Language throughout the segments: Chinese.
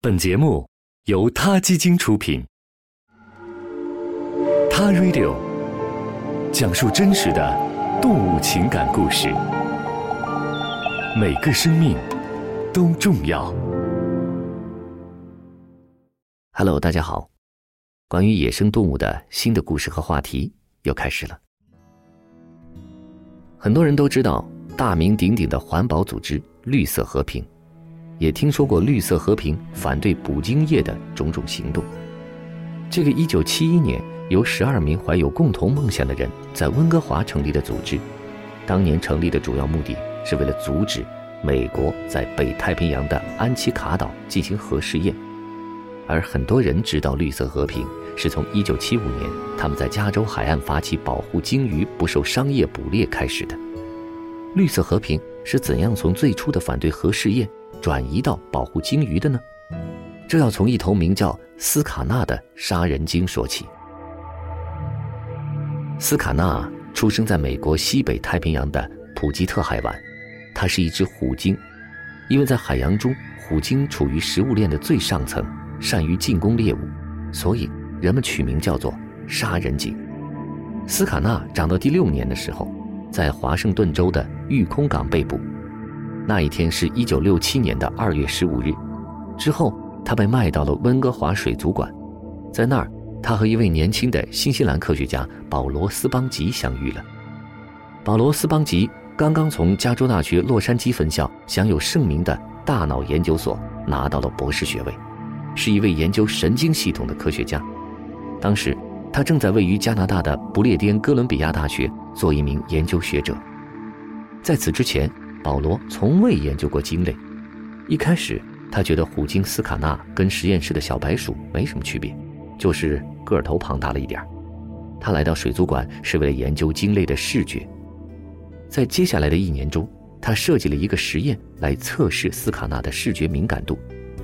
本节目由他基金出品，《他 Radio》讲述真实的动物情感故事，每个生命都重要。Hello，大家好，关于野生动物的新的故事和话题又开始了。很多人都知道大名鼎鼎的环保组织绿色和平。也听说过绿色和平反对捕鲸业的种种行动。这个1971年由十二名怀有共同梦想的人在温哥华成立的组织，当年成立的主要目的是为了阻止美国在北太平洋的安琪卡岛进行核试验。而很多人知道绿色和平是从1975年他们在加州海岸发起保护鲸鱼不受商业捕猎开始的。绿色和平是怎样从最初的反对核试验？转移到保护鲸鱼的呢？这要从一头名叫斯卡纳的杀人鲸说起。斯卡纳出生在美国西北太平洋的普吉特海湾，它是一只虎鲸。因为在海洋中，虎鲸处于食物链的最上层，善于进攻猎物，所以人们取名叫做杀人鲸。斯卡纳长到第六年的时候，在华盛顿州的御空港被捕。那一天是一九六七年的二月十五日，之后他被卖到了温哥华水族馆，在那儿，他和一位年轻的新西兰科学家保罗斯邦吉相遇了。保罗斯邦吉刚刚从加州大学洛杉矶分校享有盛名的大脑研究所拿到了博士学位，是一位研究神经系统的科学家。当时，他正在位于加拿大的不列颠哥伦比亚大学做一名研究学者。在此之前。保罗从未研究过鲸类，一开始他觉得虎鲸斯卡纳跟实验室的小白鼠没什么区别，就是个头庞大了一点他来到水族馆是为了研究鲸类的视觉。在接下来的一年中，他设计了一个实验来测试斯卡纳的视觉敏感度。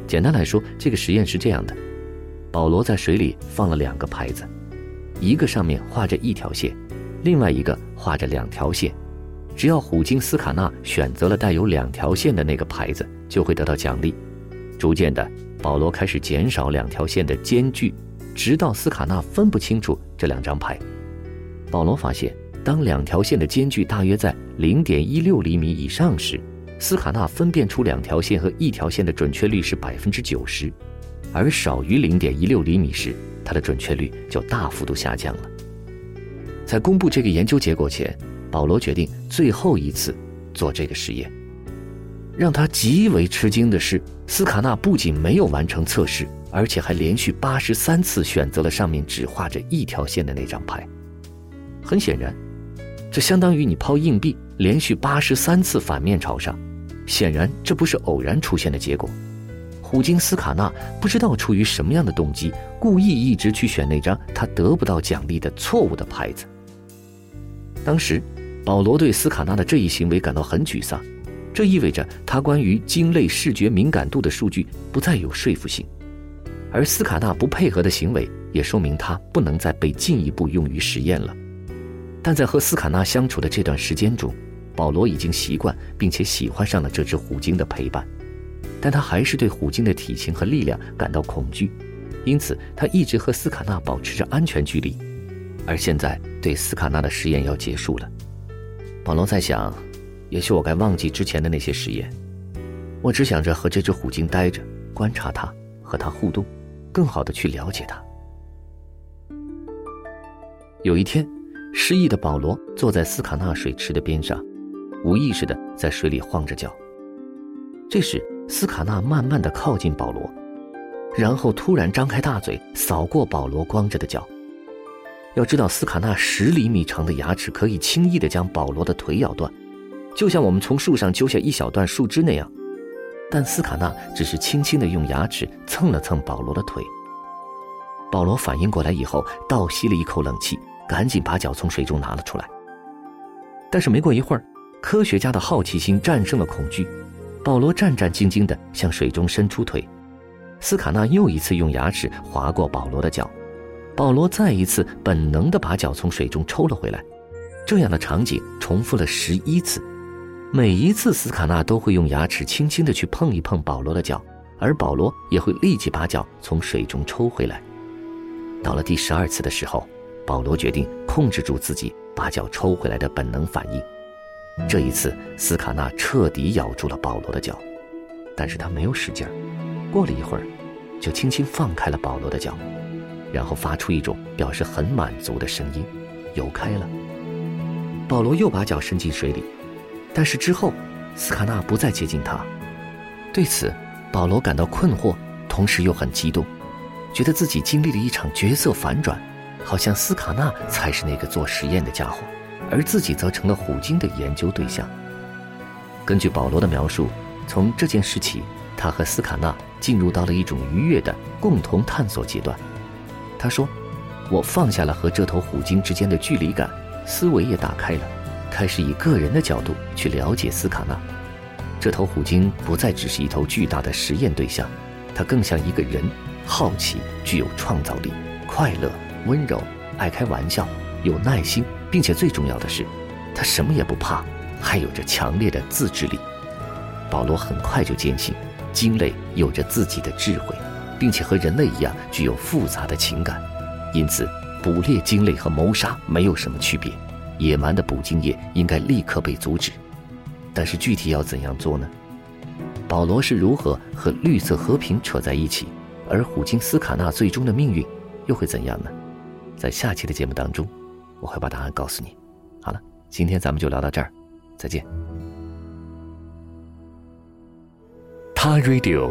简单来说，这个实验是这样的：保罗在水里放了两个牌子，一个上面画着一条线，另外一个画着两条线。只要虎鲸斯卡纳选择了带有两条线的那个牌子，就会得到奖励。逐渐的，保罗开始减少两条线的间距，直到斯卡纳分不清楚这两张牌。保罗发现，当两条线的间距大约在零点一六厘米以上时，斯卡纳分辨出两条线和一条线的准确率是百分之九十；而少于零点一六厘米时，它的准确率就大幅度下降了。在公布这个研究结果前。保罗决定最后一次做这个实验。让他极为吃惊的是，斯卡纳不仅没有完成测试，而且还连续八十三次选择了上面只画着一条线的那张牌。很显然，这相当于你抛硬币连续八十三次反面朝上。显然，这不是偶然出现的结果。虎鲸斯卡纳不知道出于什么样的动机，故意一直去选那张他得不到奖励的错误的牌子。当时。保罗对斯卡纳的这一行为感到很沮丧，这意味着他关于鲸类视觉敏感度的数据不再有说服性，而斯卡纳不配合的行为也说明他不能再被进一步用于实验了。但在和斯卡纳相处的这段时间中，保罗已经习惯并且喜欢上了这只虎鲸的陪伴，但他还是对虎鲸的体型和力量感到恐惧，因此他一直和斯卡纳保持着安全距离。而现在，对斯卡纳的实验要结束了。保罗在想，也许我该忘记之前的那些实验，我只想着和这只虎鲸待着，观察它，和它互动，更好的去了解它。有一天，失忆的保罗坐在斯卡纳水池的边上，无意识的在水里晃着脚。这时，斯卡纳慢慢的靠近保罗，然后突然张开大嘴，扫过保罗光着的脚。要知道，斯卡纳十厘米长的牙齿可以轻易地将保罗的腿咬断，就像我们从树上揪下一小段树枝那样。但斯卡纳只是轻轻地用牙齿蹭了蹭保罗的腿。保罗反应过来以后，倒吸了一口冷气，赶紧把脚从水中拿了出来。但是没过一会儿，科学家的好奇心战胜了恐惧，保罗战战兢兢地向水中伸出腿，斯卡纳又一次用牙齿划过保罗的脚。保罗再一次本能地把脚从水中抽了回来，这样的场景重复了十一次。每一次，斯卡纳都会用牙齿轻轻地去碰一碰保罗的脚，而保罗也会立即把脚从水中抽回来。到了第十二次的时候，保罗决定控制住自己把脚抽回来的本能反应。这一次，斯卡纳彻底咬住了保罗的脚，但是他没有使劲儿。过了一会儿，就轻轻放开了保罗的脚，然后发出一种表示很满足的声音，游开了。保罗又把脚伸进水里，但是之后，斯卡纳不再接近他。对此，保罗感到困惑，同时又很激动，觉得自己经历了一场角色反转，好像斯卡纳才是那个做实验的家伙。而自己则成了虎鲸的研究对象。根据保罗的描述，从这件事起，他和斯卡纳进入到了一种愉悦的共同探索阶段。他说：“我放下了和这头虎鲸之间的距离感，思维也打开了，开始以个人的角度去了解斯卡纳。这头虎鲸不再只是一头巨大的实验对象，它更像一个人，好奇，具有创造力，快乐，温柔，爱开玩笑，有耐心。”并且最重要的是，他什么也不怕，还有着强烈的自制力。保罗很快就坚信，鲸类有着自己的智慧，并且和人类一样具有复杂的情感，因此捕猎鲸类和谋杀没有什么区别。野蛮的捕鲸业应该立刻被阻止。但是具体要怎样做呢？保罗是如何和绿色和平扯在一起？而虎鲸斯卡纳最终的命运又会怎样呢？在下期的节目当中。我会把答案告诉你。好了，今天咱们就聊到这儿，再见。他 Radio，